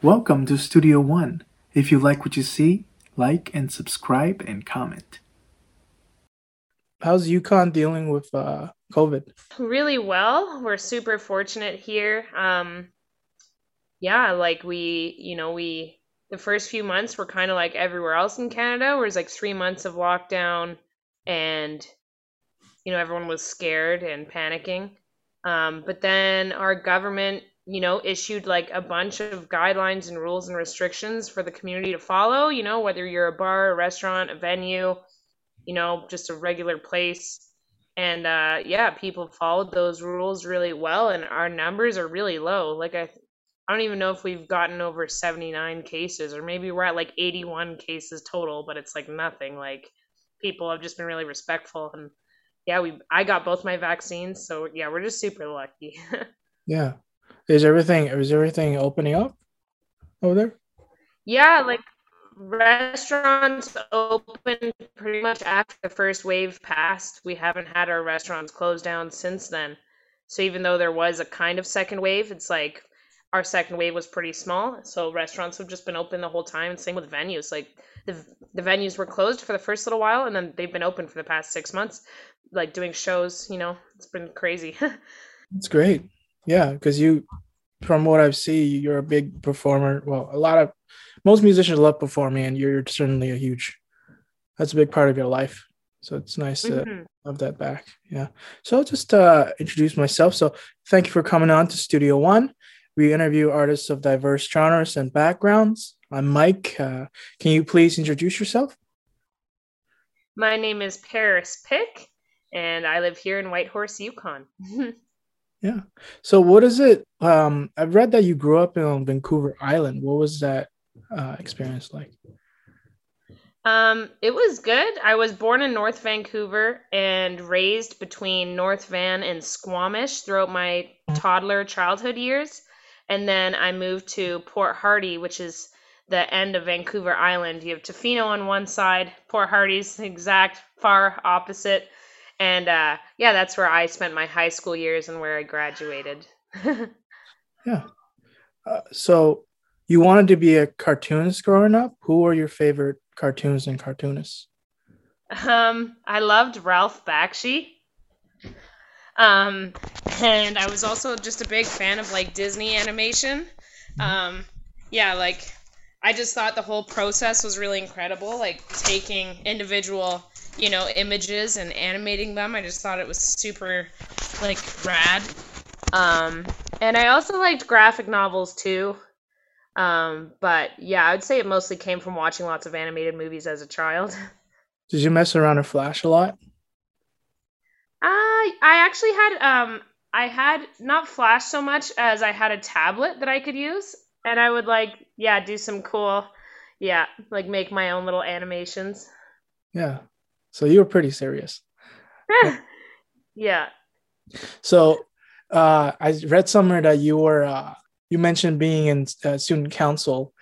Welcome to Studio One. If you like what you see, like and subscribe and comment. How's Yukon dealing with uh, COVID? Really well. We're super fortunate here. Um, yeah, like we, you know, we the first few months were kind of like everywhere else in Canada, where it's like three months of lockdown, and you know everyone was scared and panicking. Um, but then our government, you know, issued like a bunch of guidelines and rules and restrictions for the community to follow. You know, whether you're a bar, a restaurant, a venue, you know, just a regular place. And uh, yeah, people followed those rules really well, and our numbers are really low. Like I, I don't even know if we've gotten over 79 cases, or maybe we're at like 81 cases total, but it's like nothing. Like people have just been really respectful, and yeah, we I got both my vaccines, so yeah, we're just super lucky. yeah, is everything is everything opening up over there? Yeah, like restaurants opened pretty much after the first wave passed. We haven't had our restaurants closed down since then. So even though there was a kind of second wave, it's like our second wave was pretty small. So restaurants have just been open the whole time. Same with venues. Like the the venues were closed for the first little while, and then they've been open for the past six months, like doing shows. You know, it's been crazy. it's great. Yeah, because you, from what I've seen, you're a big performer. Well, a lot of most musicians love performing, and you're certainly a huge. That's a big part of your life. So it's nice to mm-hmm. have that back. Yeah. So I'll just uh, introduce myself. So thank you for coming on to Studio One. We interview artists of diverse genres and backgrounds. I'm Mike. Uh, can you please introduce yourself? My name is Paris Pick, and I live here in Whitehorse, Yukon. yeah. So, what is it? Um, I've read that you grew up in Vancouver Island. What was that uh, experience like? Um, it was good. I was born in North Vancouver and raised between North Van and Squamish throughout my toddler childhood years. And then I moved to Port Hardy, which is the end of Vancouver Island. You have Tofino on one side, Port Hardy's exact far opposite. And uh, yeah, that's where I spent my high school years and where I graduated. yeah. Uh, so you wanted to be a cartoonist growing up. Who were your favorite cartoons and cartoonists? Um, I loved Ralph Bakshi. Um, and I was also just a big fan of like Disney animation. Um, yeah, like I just thought the whole process was really incredible. Like taking individual, you know, images and animating them. I just thought it was super, like, rad. Um, and I also liked graphic novels too. Um, but yeah, I would say it mostly came from watching lots of animated movies as a child. Did you mess around with Flash a lot? Uh, I actually had um I had not Flash so much as I had a tablet that I could use, and I would like yeah do some cool yeah like make my own little animations. Yeah, so you were pretty serious. yeah. So, uh, I read somewhere that you were uh, you mentioned being in uh, student council.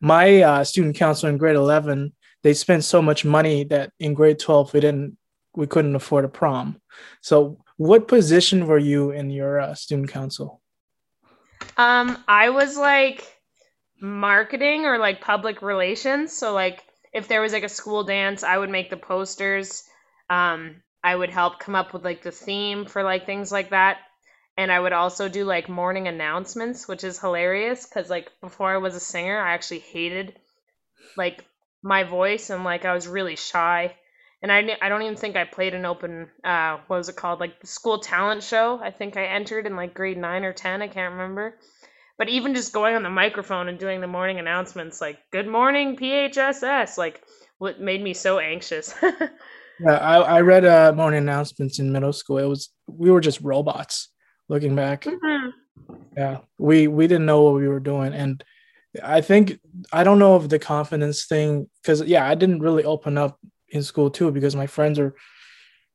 My uh, student council in grade 11, they spent so much money that in grade 12 we didn't we couldn't afford a prom. So, what position were you in your uh, student council? Um, I was like marketing or like public relations. So, like if there was like a school dance, I would make the posters. Um, I would help come up with like the theme for like things like that and I would also do like morning announcements, which is hilarious because like before I was a singer, I actually hated like my voice and like I was really shy. And I, I don't even think I played an open uh what was it called like the school talent show. I think I entered in like grade 9 or 10, I can't remember. But even just going on the microphone and doing the morning announcements like good morning PHSS like what made me so anxious. yeah, I, I read uh morning announcements in middle school. It was we were just robots looking back. Mm-hmm. Yeah, we we didn't know what we were doing, and I think I don't know if the confidence thing because yeah, I didn't really open up in school too because my friends are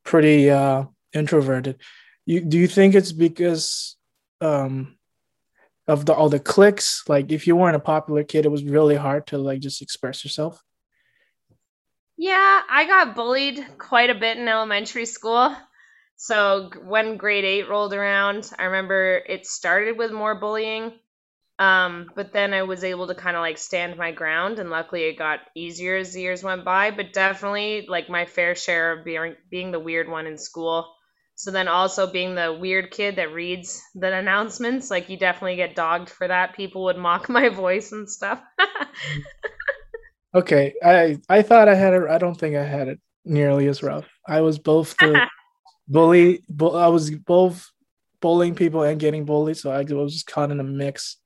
pretty uh, introverted. You do you think it's because um, of the all the clicks? Like, if you weren't a popular kid, it was really hard to like just express yourself. Yeah, I got bullied quite a bit in elementary school. So when grade eight rolled around, I remember it started with more bullying. Um, but then I was able to kind of like stand my ground, and luckily it got easier as the years went by. But definitely like my fair share of being being the weird one in school. So then also being the weird kid that reads the announcements, like you definitely get dogged for that. People would mock my voice and stuff. okay, I I thought I had it. I don't think I had it nearly as rough. I was both the bully. Bu- I was both bullying people and getting bullied, so I was just caught in a mix.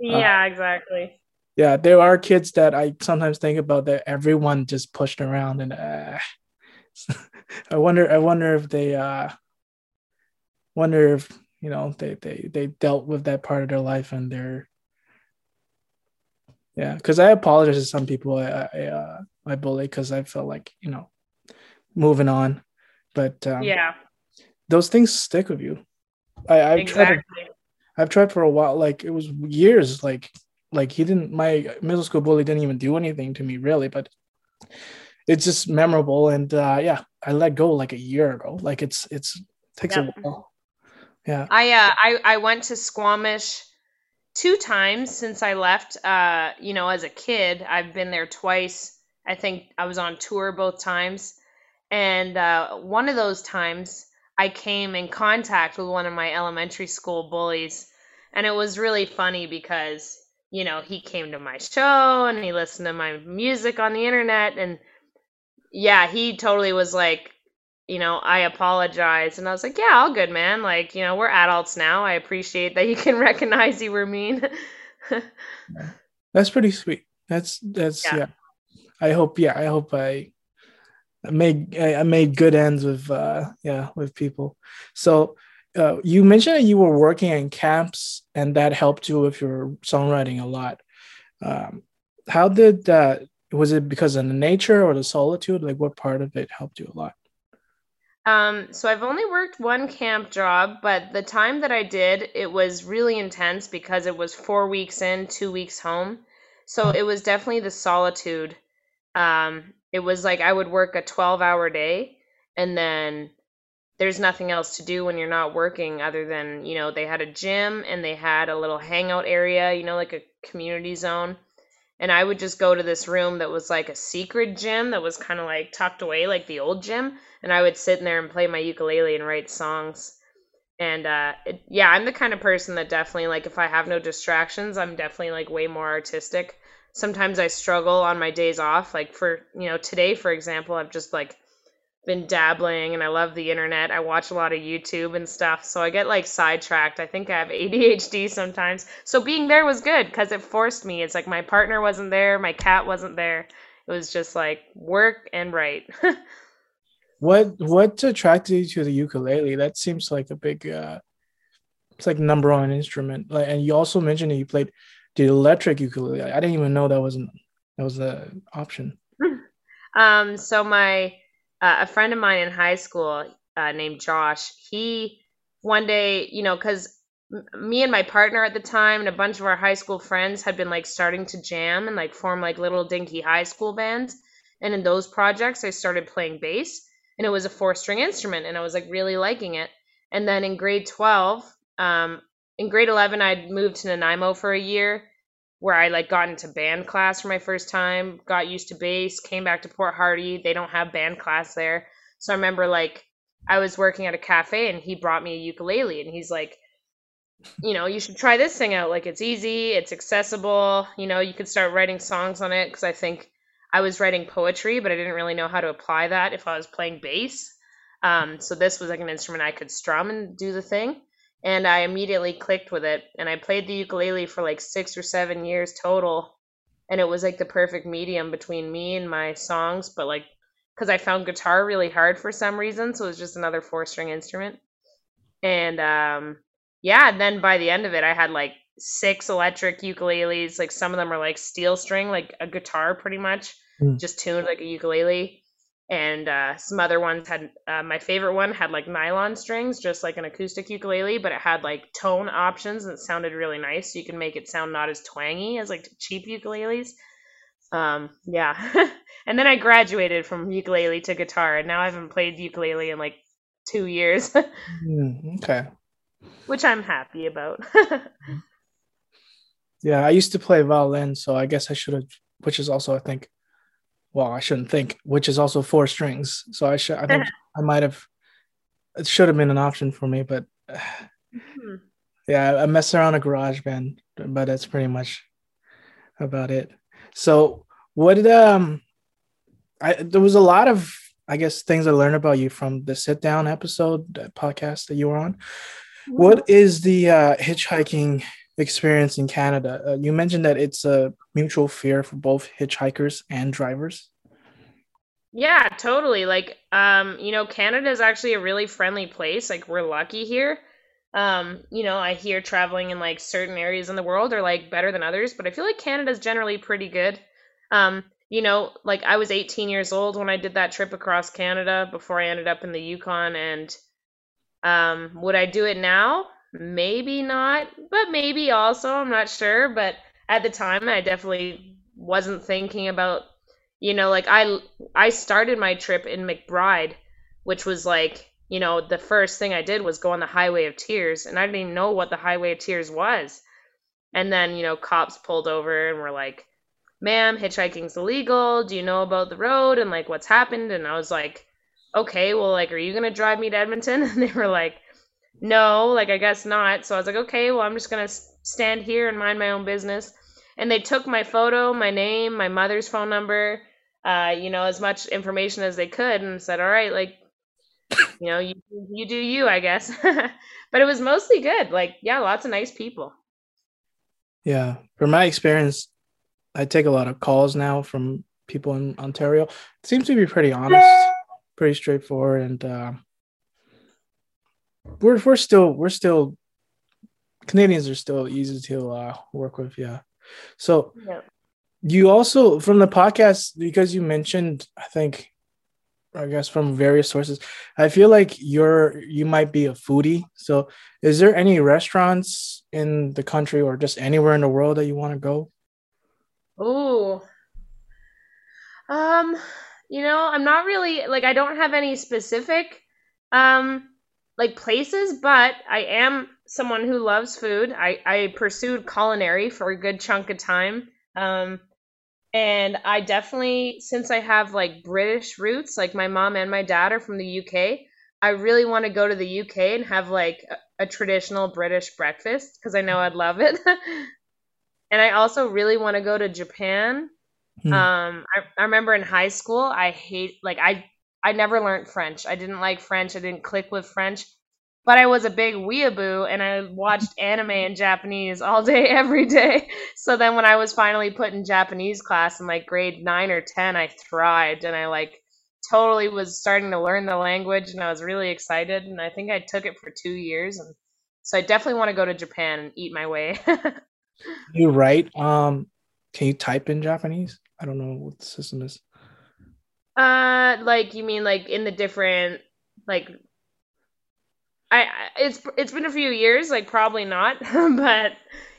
Yeah, uh, exactly. Yeah, there are kids that I sometimes think about that everyone just pushed around, and uh, I wonder. I wonder if they. uh Wonder if you know they they they dealt with that part of their life and they're. Yeah, because I apologize to some people I I, uh, I bully because I felt like you know, moving on, but um, yeah, those things stick with you. I I've exactly. tried. To, I've tried for a while. Like it was years. Like like he didn't. My middle school bully didn't even do anything to me really, but it's just memorable. And uh, yeah, I let go like a year ago. Like it's it's takes yep. a while. Yeah. I uh I I went to Squamish two times since I left. Uh, you know, as a kid, I've been there twice. I think I was on tour both times, and uh, one of those times I came in contact with one of my elementary school bullies, and it was really funny because you know he came to my show and he listened to my music on the internet, and yeah, he totally was like, you know, I apologize, and I was like, yeah, all good, man. Like, you know, we're adults now. I appreciate that you can recognize you were mean. that's pretty sweet. That's that's yeah. yeah. I hope yeah, I hope I I made I made good ends with uh yeah with people. So uh, you mentioned that you were working in camps and that helped you with your songwriting a lot. Um, how did that? Was it because of the nature or the solitude? Like, what part of it helped you a lot? Um, so I've only worked one camp job, but the time that I did, it was really intense because it was four weeks in, two weeks home. So it was definitely the solitude. Um, it was like I would work a 12 hour day and then there's nothing else to do when you're not working other than, you know, they had a gym and they had a little hangout area, you know, like a community zone. And I would just go to this room that was like a secret gym that was kind of like tucked away, like the old gym. And I would sit in there and play my ukulele and write songs. And uh, it, yeah, I'm the kind of person that definitely, like, if I have no distractions, I'm definitely like way more artistic sometimes I struggle on my days off. Like for, you know, today, for example, I've just like been dabbling and I love the internet. I watch a lot of YouTube and stuff. So I get like sidetracked. I think I have ADHD sometimes. So being there was good because it forced me. It's like my partner wasn't there, my cat wasn't there. It was just like work and write. what what attracted you to the ukulele? That seems like a big uh it's like number one instrument. Like and you also mentioned that you played the electric ukulele. I didn't even know that was an, that was an option. Um, so my uh, a friend of mine in high school uh, named Josh, he one day, you know, because me and my partner at the time and a bunch of our high school friends had been like starting to jam and like form like little dinky high school bands. And in those projects, I started playing bass, and it was a four string instrument, and I was like really liking it. And then in grade 12, um, in grade 11 i'd moved to nanaimo for a year where i like got into band class for my first time got used to bass came back to port hardy. They don't have band class there. So i remember like i was working at a cafe and he brought me a ukulele and he's like you know you should try this thing out. Like it's easy it's accessible. You know you could start writing songs on it. Because i think i was writing poetry but i didn't really know how to apply that if i was playing bass. Um, so this was like an instrument i could strum and do the thing and I immediately clicked with it. And I played the ukulele for like six or seven years total. And it was like the perfect medium between me and my songs, but like because I found guitar really hard for some reason, so it was just another four string instrument. And um, yeah, and then by the end of it, I had like six electric ukuleles. Like some of them are like steel string, like a guitar, pretty much, mm. just tuned like a ukulele and uh, some other ones had uh, my favorite one had like nylon strings just like an acoustic ukulele but it had like tone options and it sounded really nice. So you can make it sound not as twangy as like cheap ukuleles. Um yeah. And then i graduated from ukulele to guitar and now i haven't played ukulele in like two years. Mm, okay. Which i'm happy about. Yeah, I used to play violin, so I guess I should have, which is also I think, well, I shouldn't think, which is also four strings. So I should, I think I might have, it should have been an option for me, but mm-hmm. yeah, I messed around a garage band, but that's pretty much about it. So what did um, I there was a lot of I guess things I learned about you from the sit down episode podcast that you were on. Mm-hmm. What is the uh, hitchhiking experience in Canada? Uh, you mentioned that it's a mutual fear for both hitchhikers and drivers. Yeah, totally. Like, um, you know, Canada is actually a really friendly place. Like, we're lucky here. Um, you know, I hear traveling in like certain areas in the world are like better than others, but I feel like Canada's generally pretty good. Um, you know, like I was 18 years old when I did that trip across Canada before I ended up in the Yukon. And um, would I do it now? Maybe not, but maybe also. I'm not sure. But at the time, I definitely wasn't thinking about, you know, like I I started my trip in McBride, which was like, you know, the first thing I did was go on the Highway of Tears, and I didn't even know what the Highway of Tears was. And then, you know, cops pulled over and were like, ma'am, hitchhiking's illegal. Do you know about the road and like what's happened? And I was like, okay, well, like, are you going to drive me to Edmonton? And they were like, no, like, I guess not. So I was like, okay, well, I'm just going to stand here and mind my own business. And they took my photo, my name, my mother's phone number, uh, you know, as much information as they could and said, all right, like, you know, you, you do you, I guess. but it was mostly good. Like, yeah, lots of nice people. Yeah. From my experience, I take a lot of calls now from people in Ontario. It seems to be pretty honest, pretty straightforward, and uh, we're we're still we're still Canadians are still easy to uh, work with. Yeah. So yeah. you also from the podcast because you mentioned I think I guess from various sources. I feel like you're you might be a foodie. So is there any restaurants in the country or just anywhere in the world that you want to go? Oh. Um, you know, I'm not really like I don't have any specific um like places, but I am someone who loves food. I I pursued culinary for a good chunk of time. Um and I definitely since I have like British roots, like my mom and my dad are from the UK, I really want to go to the UK and have like a, a traditional British breakfast because I know I'd love it. and I also really want to go to Japan. Hmm. Um, I, I remember in high school, I hate like I I never learned French. I didn't like French. I didn't click with French. But I was a big weeaboo and I watched anime in Japanese all day, every day. So then when I was finally put in Japanese class in like grade nine or 10, I thrived and I like totally was starting to learn the language and I was really excited. And I think I took it for two years. And so I definitely want to go to Japan and eat my way. you write um can you type in japanese i don't know what the system is uh like you mean like in the different like I it's it's been a few years, like probably not, but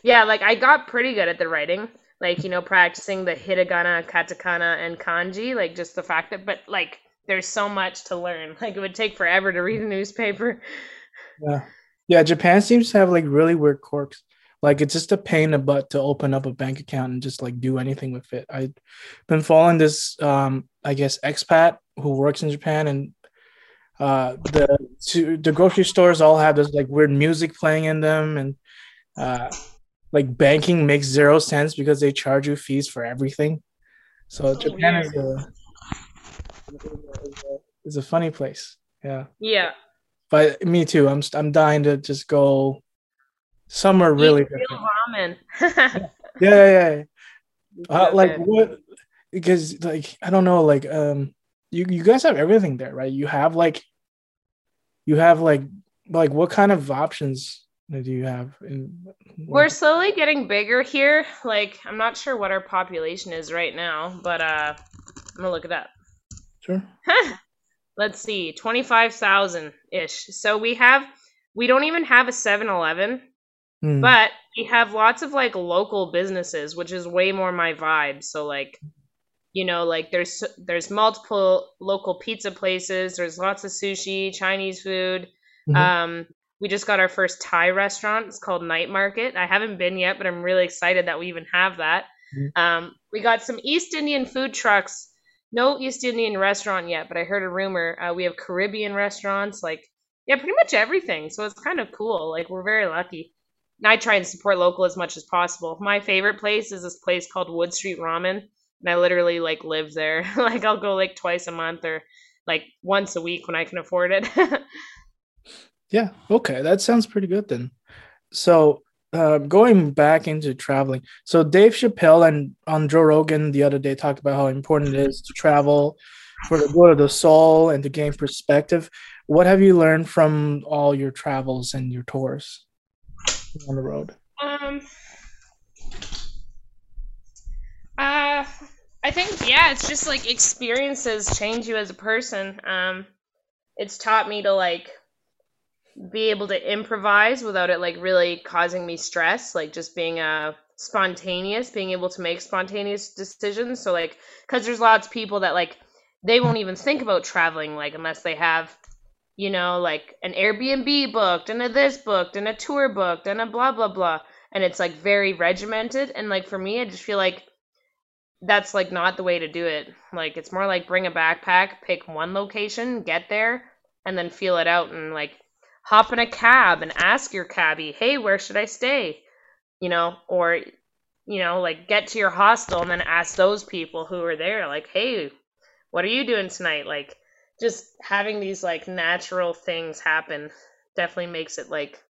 yeah, like I got pretty good at the writing, like you know practicing the hiragana, katakana, and kanji, like just the fact that, but like there's so much to learn, like it would take forever to read a newspaper. Yeah, yeah, Japan seems to have like really weird quirks. Like it's just a pain in the butt to open up a bank account and just like do anything with it. I've been following this, um, I guess, expat who works in Japan, and uh, the to, the grocery stores all have this like weird music playing in them, and uh, like banking makes zero sense because they charge you fees for everything. So oh, Japan is a, is a funny place. Yeah. Yeah. But me too. I'm I'm dying to just go some are really ramen. yeah, yeah, yeah. Uh, like what? Because like I don't know, like um, you you guys have everything there, right? You have like, you have like like what kind of options do you have? In, We're slowly getting bigger here. Like I'm not sure what our population is right now, but uh, I'm gonna look it up. Sure. Let's see, twenty five thousand ish. So we have we don't even have a 7-Eleven Mm. But we have lots of like local businesses, which is way more my vibe. So like, you know, like there's there's multiple local pizza places. There's lots of sushi, Chinese food. Mm-hmm. Um, we just got our first Thai restaurant. It's called Night Market. I haven't been yet, but I'm really excited that we even have that. Mm-hmm. Um, we got some East Indian food trucks. No East Indian restaurant yet, but I heard a rumor. Uh, we have Caribbean restaurants, like yeah, pretty much everything. So it's kind of cool. Like we're very lucky. And I try and support local as much as possible. My favorite place is this place called Wood Street Ramen, and I literally like live there. like I'll go like twice a month or like once a week when I can afford it. yeah. Okay, that sounds pretty good then. So uh, going back into traveling, so Dave Chappelle and on Joe Rogan the other day talked about how important it is to travel for the good of the soul and to gain perspective. What have you learned from all your travels and your tours on the road? Um. Uh, I think yeah, it's just like experiences change you as a person. Um, it's taught me to like be able to improvise without it like really causing me stress, like just being a uh, spontaneous, being able to make spontaneous decisions. So like, cause there's lots of people that like they won't even think about traveling like unless they have you know like an airbnb booked and a this booked and a tour booked and a blah blah blah. And it's like very regimented. And like for me i just feel like that's like not the way to do it. Like it's more like bring a backpack pick one location get there and then feel it out and like hop in a cab and ask your cabbie hey where should i stay? You know or you know like get to your hostel and then ask those people who are there like hey what are you doing tonight? Like just having these like natural things happen definitely makes it like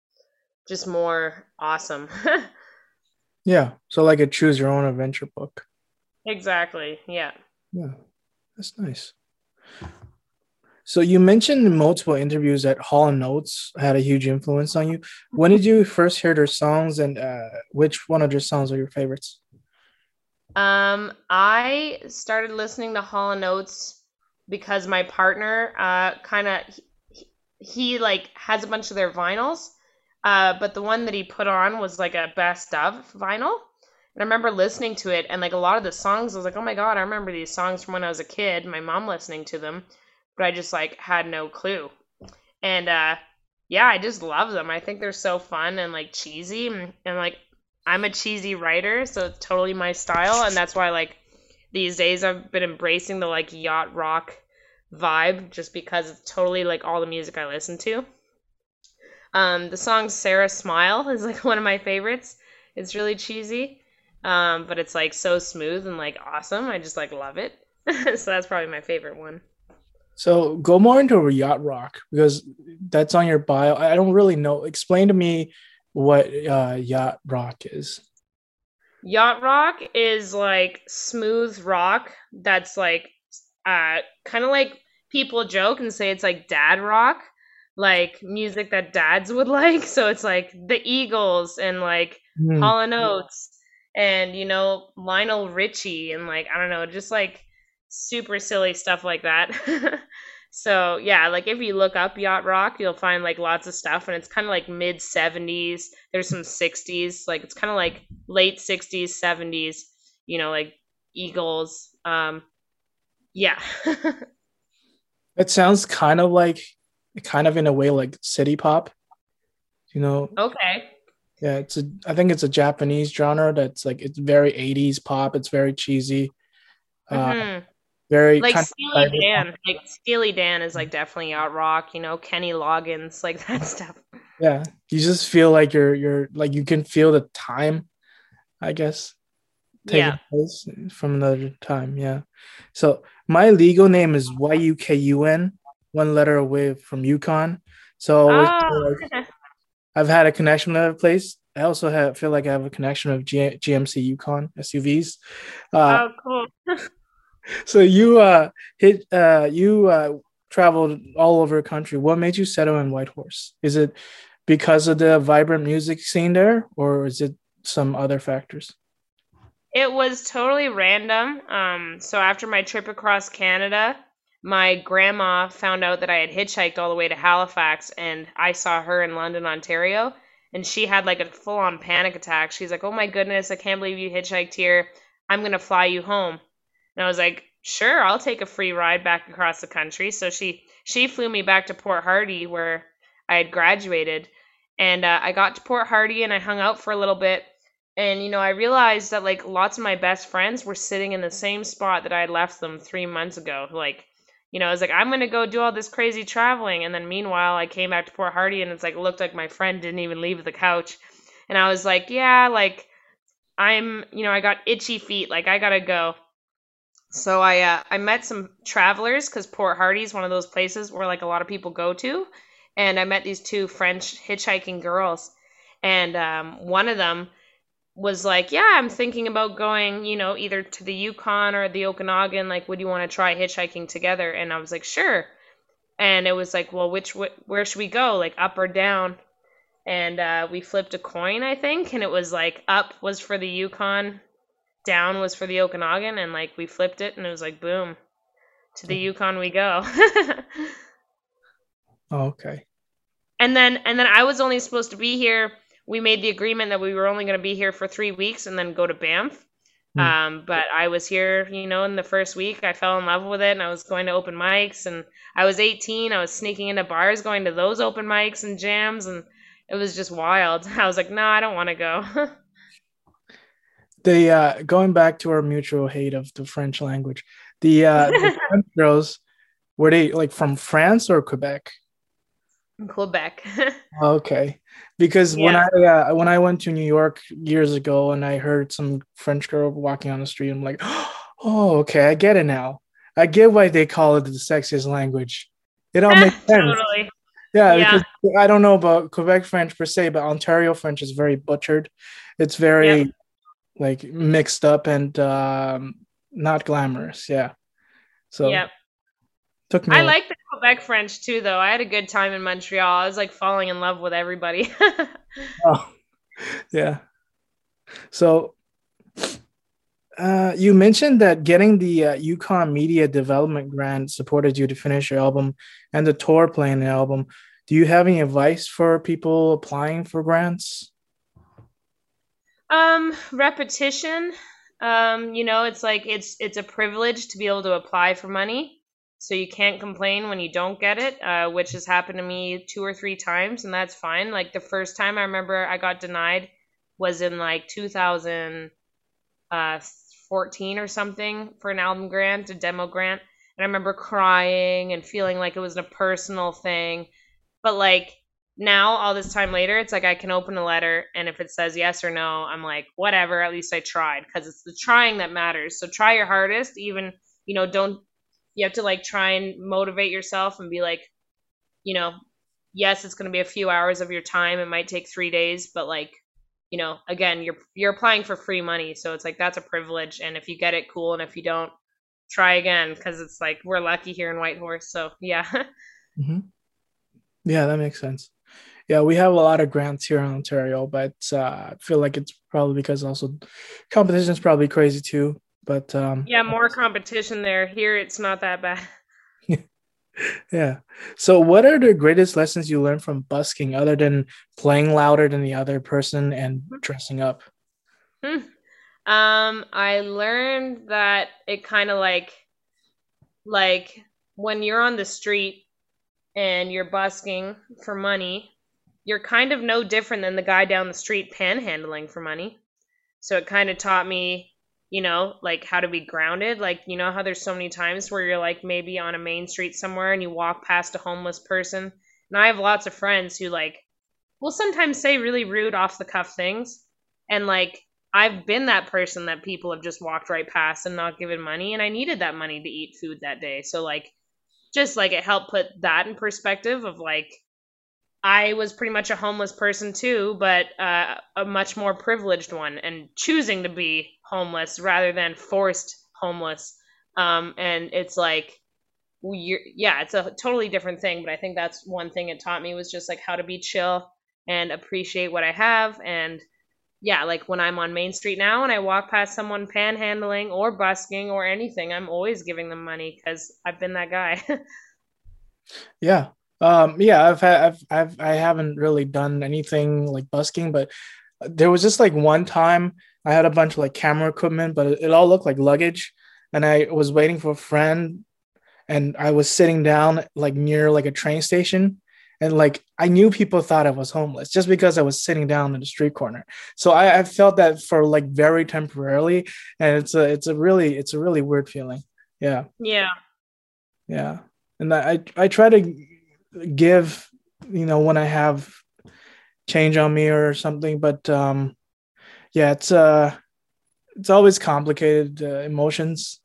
just more awesome. yeah. So like a choose your own adventure book. Exactly. Yeah. Yeah. That's nice. So you mentioned in multiple interviews that Hall and Oates had a huge influence on you. When did you first hear their songs, and uh, which one of their songs are your favorites? Um, I started listening to Hall and Oates because my partner uh kind of he, he, like has a bunch of their vinyls. Uh, but the one that he put on was like a best of vinyl. And I remember listening to it and like a lot of the songs, I was like, oh my god, I remember these songs from when I was a kid, my mom listening to them, but I just like had no clue. And uh yeah, I just love them. I think they're so fun and like cheesy and, and like I'm a cheesy writer, so it's totally my style, and that's why like these days I've been embracing the like yacht rock vibe just because it's totally like all the music I listen to. Um, the song Sara Smile is like one of my favorites. It's really cheesy, um, but it's like so smooth and like awesome. I just like love it. so that's probably my favorite one. So go more into yacht rock because that's on your bio. I don't really know. Explain to me what uh, yacht rock is. Yacht rock is like smooth rock that's like uh kind of like people joke and say it's like dad rock, like music that dads would like. So it's like the Eagles and like mm. Hall and Oates and you know Lionel Richie and like I don't know, just like super silly stuff like that. So yeah, like if you look up yacht rock, you'll find like lots of stuff, and it's kind of like mid '70s. There's some '60s, like it's kind of like late '60s, '70s. You know, like Eagles. Um, yeah. it sounds kind of like, kind of in a way like city pop. You know. Okay. Yeah, it's a. I think it's a Japanese genre that's like it's very '80s pop. It's very cheesy. Uh, mm-hmm very like Steely Dan. Like Steely Dan is like definitely yacht rock. You know, Kenny Loggins, like that stuff. Yeah, you just feel like you're you're like you can feel the time, I guess. Taking yeah. place from another time. Yeah. So my legal name is Y U K U N, one letter away from Yukon. So oh. like, I've had a connection with that place. I also have feel like I have a connection with G- GMC Yukon SUVs. Uh, oh, cool. so you uh hit uh you uh traveled all over the country. What made you settle in Whitehorse? Is it because of the vibrant music scene there, or is it some other factors? It was totally random. Um, so after my trip across Canada, my grandma found out that I had hitchhiked all the way to Halifax, and I saw her in London, Ontario, and she had like a full-on panic attack. She's like, "Oh my goodness, I can't believe you hitchhiked here. I'm gonna fly you home." And I was like, sure, I'll take a free ride back across the country. So she she flew me back to Port Hardy where I had graduated. And uh, I got to Port Hardy and I hung out for a little bit. And, you know, I realized that like lots of my best friends were sitting in the same spot that I had left them three months ago. Like, you know, I was like, I'm to go do all this crazy traveling. And then meanwhile, I came back to Port Hardy and it's like, looked like my friend didn't even leave the couch. And I was like, yeah, like, I'm, you know, I got itchy feet. Like, I got to go. So I uh, I met some travelers because Port Hardy is one of those places where like a lot of people go to, and I met these two French hitchhiking girls, and um, one of them was like, "Yeah, I'm thinking about going, you know, either to the Yukon or the Okanagan. Like, would you want to try hitchhiking together?" And I was like, "Sure." And it was like, "Well, which wh- where should we go? Like up or down?" And uh, we flipped a coin, I think, and it was like up was for the Yukon, down was for the Okanagan, and like we flipped it, and it was like boom, to the Yukon we go. Oh, okay. and then and then I was only supposed to be here. We made the agreement that we were only going to be here for three weeks and then go to Banff. Hmm. Um, but I was here, you know, in the first week. I fell in love with it, and I was going to open mics. And I was 18. I was sneaking into bars, going to those open mics and jams, and it was just wild. I was like, no, I don't want to go. The uh, going back to our mutual hate of the French language, the, uh, the French girls were they like from France or Quebec? Quebec. Okay, because when I uh, when I went to New York years ago and I heard some French girl walking on the street, I'm like, oh, okay, I get it now. I get why they call it the sexiest language. It all makes sense. totally. Yeah, Yeah. because I don't know about Quebec French per se, but Ontario French is very butchered. It's very Yeah. Like mixed up and um, not glamorous. Yeah. So yeah. took me. I like the Quebec French too, though. I had a good time in Montreal. I was like falling in love with everybody. Oh, yeah. So, uh, you mentioned that getting the uh, Yukon Media Development Grant supported you to finish your album and the tour playing the album. Do you have any advice for people applying for grants? Um, repetition. Um, you know, it's like it's it's a privilege to be able to apply for money. So you can't complain when you don't get it, uh, which has happened to me two or three times, and that's fine. Like the first time I remember I got denied was in like 2014 or something for an album grant, a demo grant. And I remember crying and feeling like it was a personal thing. But like now, all this time later, it's like I can open a letter, and if it says yes or no, I'm like, whatever, at least I tried. Because it's the trying that matters. So try your hardest, even, you know, don't you have to like try and motivate yourself and be like, you know, yes, it's going to be a few hours of your time. It might take three days, but like, you know, again, you're you're applying for free money, so it's like that's a privilege. And if you get it, cool. And if you don't, try again because it's like we're lucky here in Whitehorse. So yeah, hmm Yeah, that makes sense. Yeah, we have a lot of grants here in Ontario, but uh, I feel like it's probably because also competition is probably crazy too. But um, yeah, more competition there. Here, it's not that bad. yeah. So, what are the greatest lessons you learned from busking, other than playing louder than the other person and dressing up? Hmm. Um, I learned that it kind of like, like when you're on the street and you're busking for money, you're kind of no different than the guy down the street panhandling for money. So it kind of taught me, you know, like how to be grounded. Like, you know, how there's so many times where you're like maybe on a main street somewhere and you walk past a homeless person. And I have lots of friends who like will sometimes say really rude off the cuff things. And like, I've been that person that people have just walked right past and not given money. And I needed that money to eat food that day. So, like, just like it helped put that in perspective of like, I was pretty much a homeless person too, but uh, a much more privileged one and choosing to be homeless rather than forced homeless. Um, and it's like, you're, yeah, it's a totally different thing. But I think that's one thing it taught me was just like how to be chill and appreciate what I have. And yeah, like when I'm on Main Street now and I walk past someone panhandling or busking or anything, I'm always giving them money because I've been that guy. Yeah. Um, yeah, I've had, I've, I've, I haven't really done anything like busking, but there was just like one time I had a bunch of like camera equipment, but it, it all looked like luggage. And I was waiting for a friend and I was sitting down like near like a train station and like I knew people thought I was homeless just because I was sitting down in the street corner. So I, I felt that for like very temporarily, and it's a it's a really it's a really weird feeling. Yeah. Yeah. Yeah, and I I try to give you know when I have change on me or something, but um, yeah, it's uh it's always complicated uh, emotions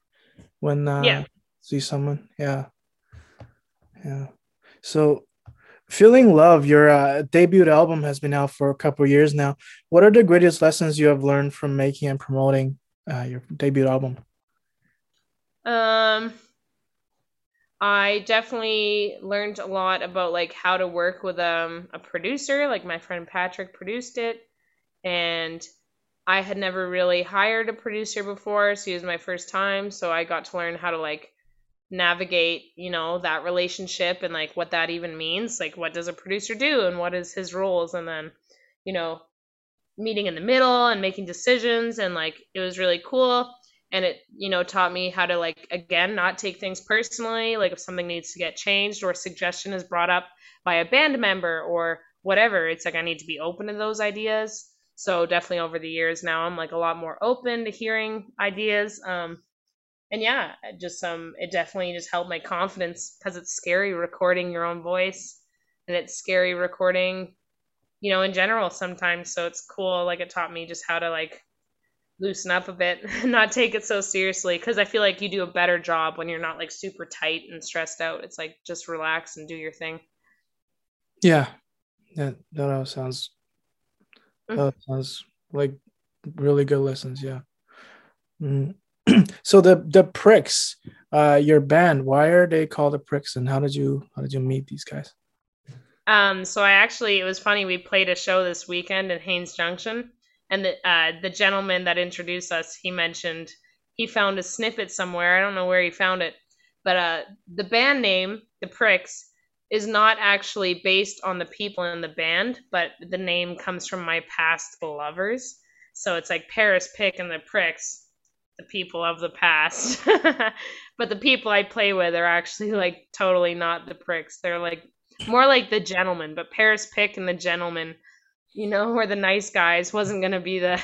when uh, Yeah. see someone. Yeah, yeah. So, feeling love. Your uh, debut album has been out for a couple years now. What are the greatest lessons you have learned from making and promoting uh, your debut album? Um, I definitely learned a lot about like how to work with um a producer. Like my friend Patrick produced it, and I had never really hired a producer before, so it was my first time. So I got to learn how to like navigate, you know, that relationship and like what that even means. Like what does a producer do and what is his roles, and then you know meeting in the middle and making decisions and like it was really cool and it you know taught me how to like again not take things personally like if something needs to get changed or a suggestion is brought up by a band member or whatever it's like i need to be open to those ideas. So definitely over the years now i'm like a lot more open to hearing ideas um and yeah just um it definitely just helped my confidence because it's scary recording your own voice and it's scary recording you know in general sometimes. So it's cool like it taught me just how to like loosen up a bit and not take it so seriously because I feel like you do a better job when you're not like super tight and stressed out. It's like just relax and do your thing. Yeah, that that sounds Mm. that sounds like really good lessons. Yeah. Mm. so the the pricks, uh, your band, why are they called the pricks, and how did you how did you meet these guys? Um, so I actually it was funny. We played a show this weekend in Haines Junction, and the uh, the gentleman that introduced us, he mentioned he found a snippet somewhere. I don't know where he found it, but uh, the band name, the Pricks, is not actually based on the people in the band, but the name comes from my past lovers. So it's like Paris Pick and the Pricks, the people of the past. but the people I play with are actually like totally not the Pricks. They're like more like the gentleman, but Paris Pick and the gentleman, you know, were the nice guys wasn't gonna be the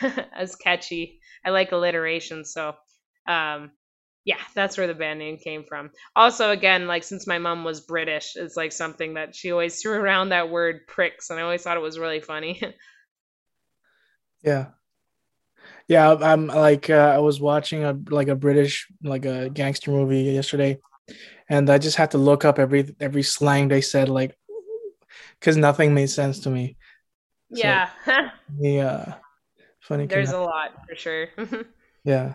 as catchy. I like alliteration, so um yeah, that's where the band name came from. Also, again, like since my mom was British, it's like something that she always threw around that word pricks, and I always thought it was really funny. Yeah. Yeah, I'm like uh, I was watching a like a British like a gangster movie yesterday, and I just had to look up every every slang they said like because nothing made sense to me. So, yeah, Yeah, funny. there's a lot for sure. Yeah.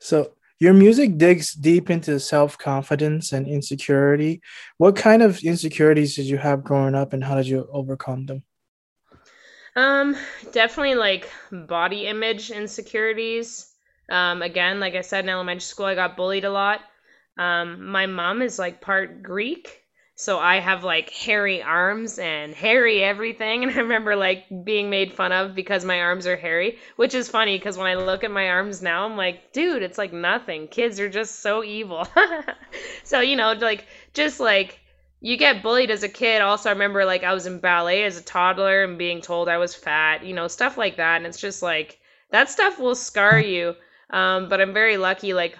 So your music digs deep into self confidence and insecurity. What kind of insecurities did you have growing up, and how did you overcome them? Um, definitely like body image insecurities. Um, again, like I said in elementary school, I got bullied a lot. Um, my mom is like part Greek, so I have like hairy arms and hairy everything. And I remember like being made fun of because my arms are hairy, which is funny because when I look at my arms now, I'm like, dude, it's like nothing. Kids are just so evil. so, you know, like just like you get bullied as a kid. Also, I remember like I was in ballet as a toddler and being told I was fat, you know, stuff like that. And it's just like that stuff will scar you. Um, but I'm very lucky. Like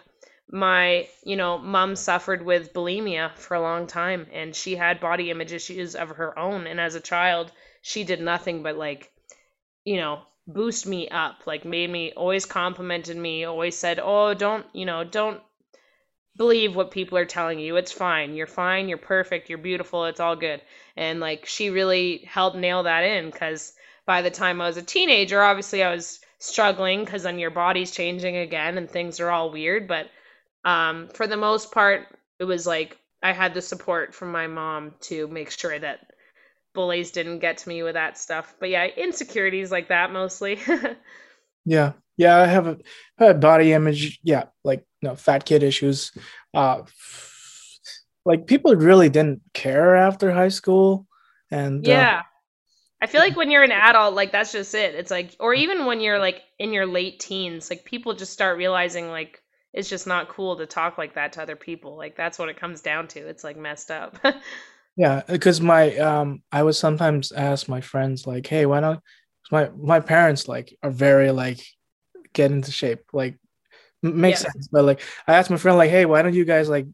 my, you know, mom suffered with bulimia for a long time and she had body image issues of her own. And as a child, she did nothing but like, you know, boost me up, like made me always complimented me, always said, oh, don't, you know, don't believe what people are telling you. It's fine. You're fine. You're perfect. You're beautiful. It's all good. And like she really helped nail that in because by the time I was a teenager, obviously I was struggling because then your body's changing again and things are all weird. But um, for the most part, it was like I had the support from my mom to make sure that bullies didn't get to me with that stuff. But yeah, insecurities like that mostly. Yeah, yeah, I have a, I body image. Yeah, like you know, fat kid issues. Uh, like people really didn't care after high school, and uh, Yeah. I feel like when you're an adult, like that's just it. It's like, or even when you're like in your late teens, like people just start realizing like it's just not cool to talk like that to other people. Like that's what it comes down to. It's like messed up. Yeah, because my um, I would sometimes ask my friends like, "Hey, why not?" My my parents like are very like get into shape, like makes yeah. sense. But like, I asked my friend like, "Hey, why don't you guys like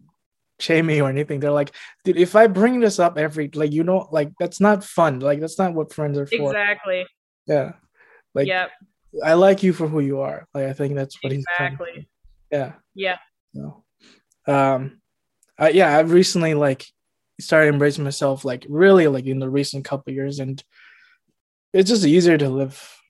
shame me or anything?" They're like, "Dude, if I bring this up every like, you know, like that's not fun. Like that's not what friends are for." Exactly. Yeah. Like. Yep. I like you for who you are. Like I think that's what exactly. he's exactly. Yeah. Yeah. So, um, uh, yeah, I've recently like started embracing myself like really like in the recent couple years, and it's just easier to live,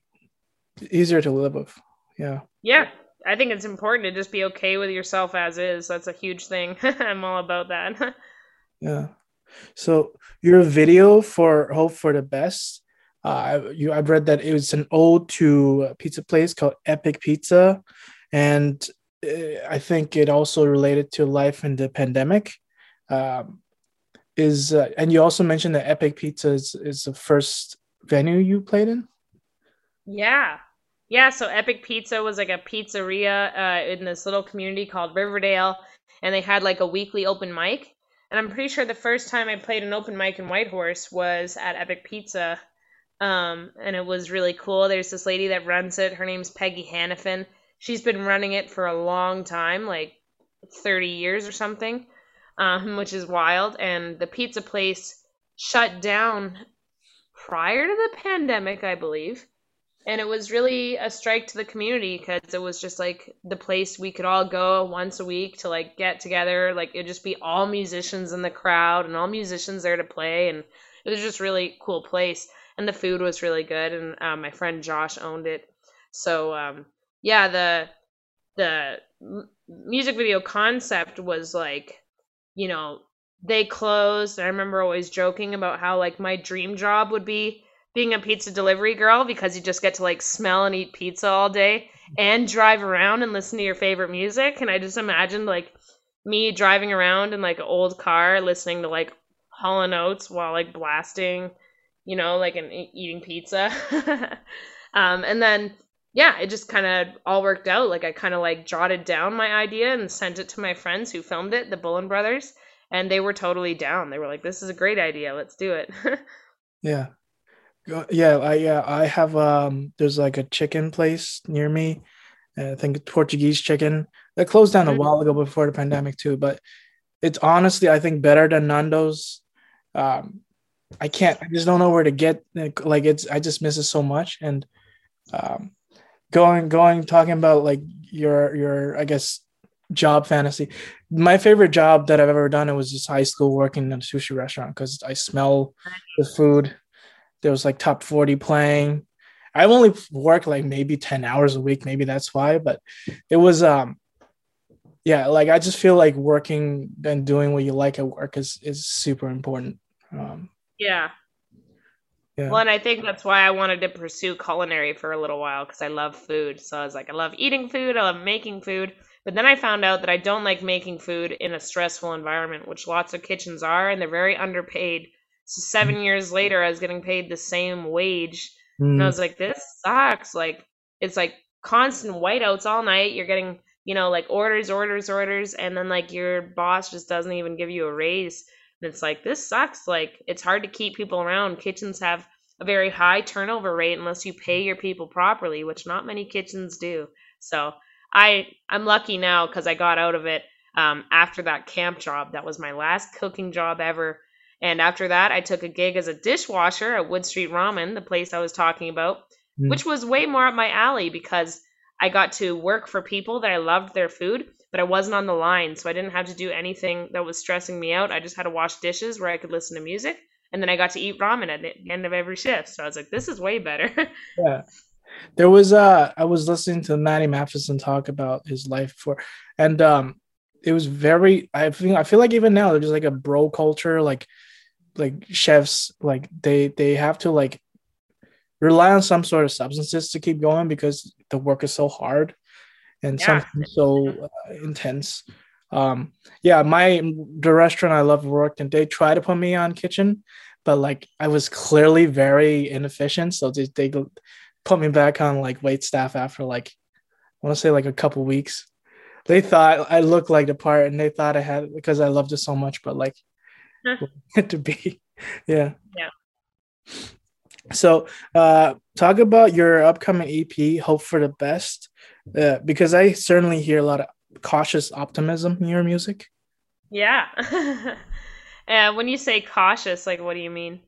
easier to live with. Yeah. Yeah, I think it's important to just be okay with yourself as is. That's a huge thing. I'm all about that. yeah. So your video for Hope for the Best uh, you, I've read that it was an ode to a pizza place called Epic Pizza, and I think it also related to life in the pandemic. Um, is uh, and you also mentioned that Epic Pizza is, is the first venue you played in. Yeah, yeah. So Epic Pizza was like a pizzeria uh, in this little community called Riverdale, and they had like a weekly open mic. And I'm pretty sure the first time I played an open mic in Whitehorse was at Epic Pizza um, and it was really cool. There's this lady that runs it. Her name's Peggy Hannafin. She's been running it for a long time, like 30 years or something, um, which is wild. And the pizza place shut down prior to the pandemic, I believe. And it was really a strike to the community because it was just like the place we could all go once a week to like get together. Like it'd just be all musicians in the crowd and all musicians there to play. And it was just really cool place and the food was really good. And um, my friend Josh owned it, so um, yeah, the the music video concept was like, you know, they closed. I remember always joking about how like my dream job would be being a pizza delivery girl because you just get to like smell and eat pizza all day and drive around and listen to your favorite music. And I just imagined like me driving around in like an old car listening to like Hall and Oates while like blasting you know, like and eating pizza. um, and then yeah, it just kind of all worked out. Like I kind of like jotted down my idea and sent it to my friends who filmed it, the Bullen brothers, and they were totally down. They were like, "This is a great idea. Let's do it." yeah. Yeah, I yeah, I have um there's like a chicken place near me. I think Portuguese chicken. That closed down a mm-hmm. while ago before the pandemic too, but it's honestly I think better than Nando's. Um, I can't. I just don't know where to get. Like it's. I just miss it so much. And um, going going talking about like your your I guess job fantasy. My favorite job that I've ever done it was just high school working in a sushi restaurant because I smell the food. There was like top forty playing. I've only worked like maybe ten hours a week. Maybe that's why. But it was um yeah like i just feel like working and doing what you like at work is is super important um yeah. Yeah. Well, and I think that's why I wanted to pursue culinary for a little while because I love food. So I was like, I love eating food, I love making food. But then I found out that I don't like making food in a stressful environment, which lots of kitchens are, and they're very underpaid. So seven mm. years later, I was getting paid the same wage, mm. and I mm. was like, this sucks. Like it's like constant whiteouts all night. You're getting, you know, like orders, orders, orders, and then like your boss just doesn't even give you a raise. And it's like, this sucks. Like, it's hard to keep people around. Kitchens have a very high turnover rate unless you pay your people properly, which not many kitchens do. So I I'm lucky now because I got out of it um, after that camp job. That was my last cooking job ever. And after that, I took a gig as a dishwasher at Wood Street Ramen, the place I was talking about, mm. which was way more up my alley because I got to work for people that I loved their food, but I wasn't on the line, so I didn't have to do anything that was stressing me out. I just had to wash dishes where I could listen to music, and then I got to eat ramen at the end of every shift. So I was like, this is way better. yeah. There was uh I was listening to Matty Matheson talk about his life for and um it was very I feel I feel like even now there's like a bro culture like like chefs like they they have to like rely on some sort of substances to keep going because the work is so hard and yeah. something so uh, intense. Um, yeah, my the restaurant I love worked and they tried to put me on kitchen, but like I was clearly very inefficient, so they they put me back on like wait staff after like I want to say like a couple weeks. They thought I looked like the part, and they thought I had because I loved it so much, but like it to be. Yeah. Yeah. So, uh, talk about your upcoming EP, Hope for the Best, uh, because I certainly hear a lot of cautious optimism in your music. Yeah. uh, when you say cautious, like, what do you mean?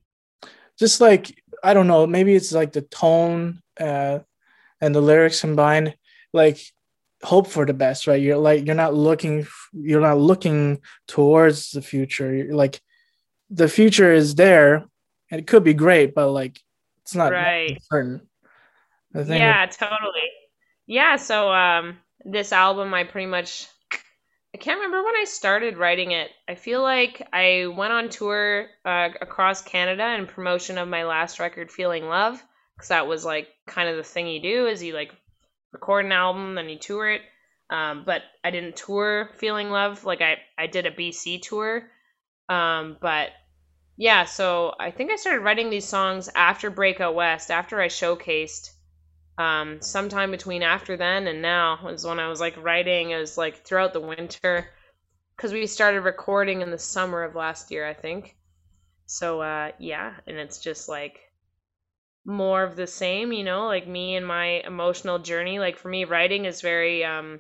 Just like, I don't know, maybe it's like the tone uh, and the lyrics combined, like, hope for the best, right? You're like, you're not looking, you're not looking towards the future. You're like, the future is there and it could be great, but like, it's not right. yeah, totally. Yeah, so um this album I pretty much I can't remember when I started writing it. I feel like I went on tour uh, across Canada in promotion of my last record, Feeling Love, because that was like kind of the thing you do is you like record an album, then you tour it. Um, but I didn't tour Feeling Love. Like I, I did a BC tour. Um, but yeah, so I think I started writing these songs after Breakout West, after I showcased. Um, sometime between after then and now was when I was like writing. It was like throughout the winter because we started recording in the summer of last year, I think. So uh, yeah, and it's just like more of the same, you know, like me and my emotional journey. Like for me, writing is very um,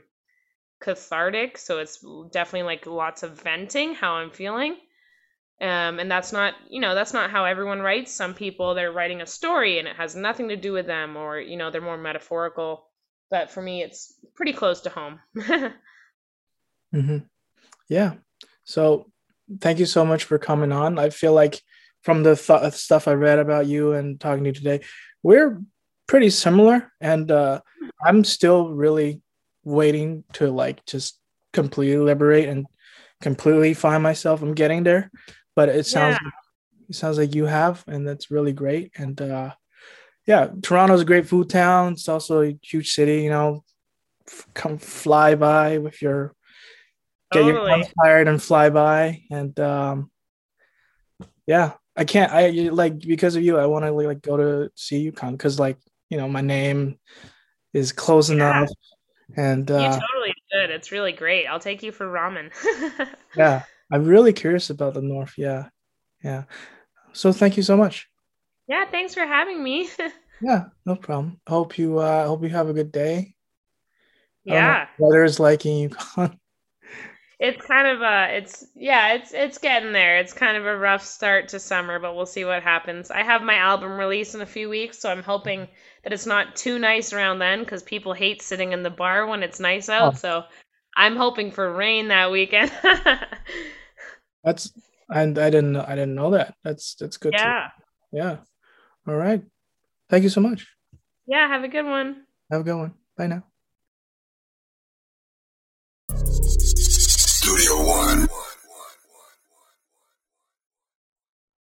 cathartic, so it's definitely like lots of venting how I'm feeling um, and that's not you know that's not how everyone writes. Some people they're writing a story and it has nothing to do with them or you know they're more metaphorical. But for me it's pretty close to home. Mm-hmm. yeah. So thank you so much for coming on. I feel like from the th- stuff i read about you and talking to you today we're pretty similar. And uh, i'm still really waiting to like just completely liberate and completely find myself. I'm getting there but it sounds yeah. it sounds like you have, and that's really great. And uh, yeah, Toronto's a great food town. It's also a huge city. You know, come fly by with your get totally. your tired and fly by, and um, yeah, I can't. I like because of you. I want to like go to see Yukon because like you know my name is close yeah. enough, and uh, you totally should. It's really great. I'll take you for ramen. yeah, I'm really curious about the North. Yeah. Yeah. So thank you so much. Yeah, thanks for having me. yeah, no problem. Hope you uh hope you have a good day. Yeah. Weather is liking Yukon. It's kind of uh it's yeah, it's it's getting there. It's kind of a rough start to summer, but we'll see what happens. I have my album release in a few weeks, so I'm hoping that it's not too nice around then cuz people hate sitting in the bar when it's nice out. Oh. So I'm hoping for rain that weekend. that's and I didn't I didn't know that. That's that's good. Yeah. To, yeah. All right. Thank you so much. Yeah, have a good one. Have a good one. Bye now. Studio One.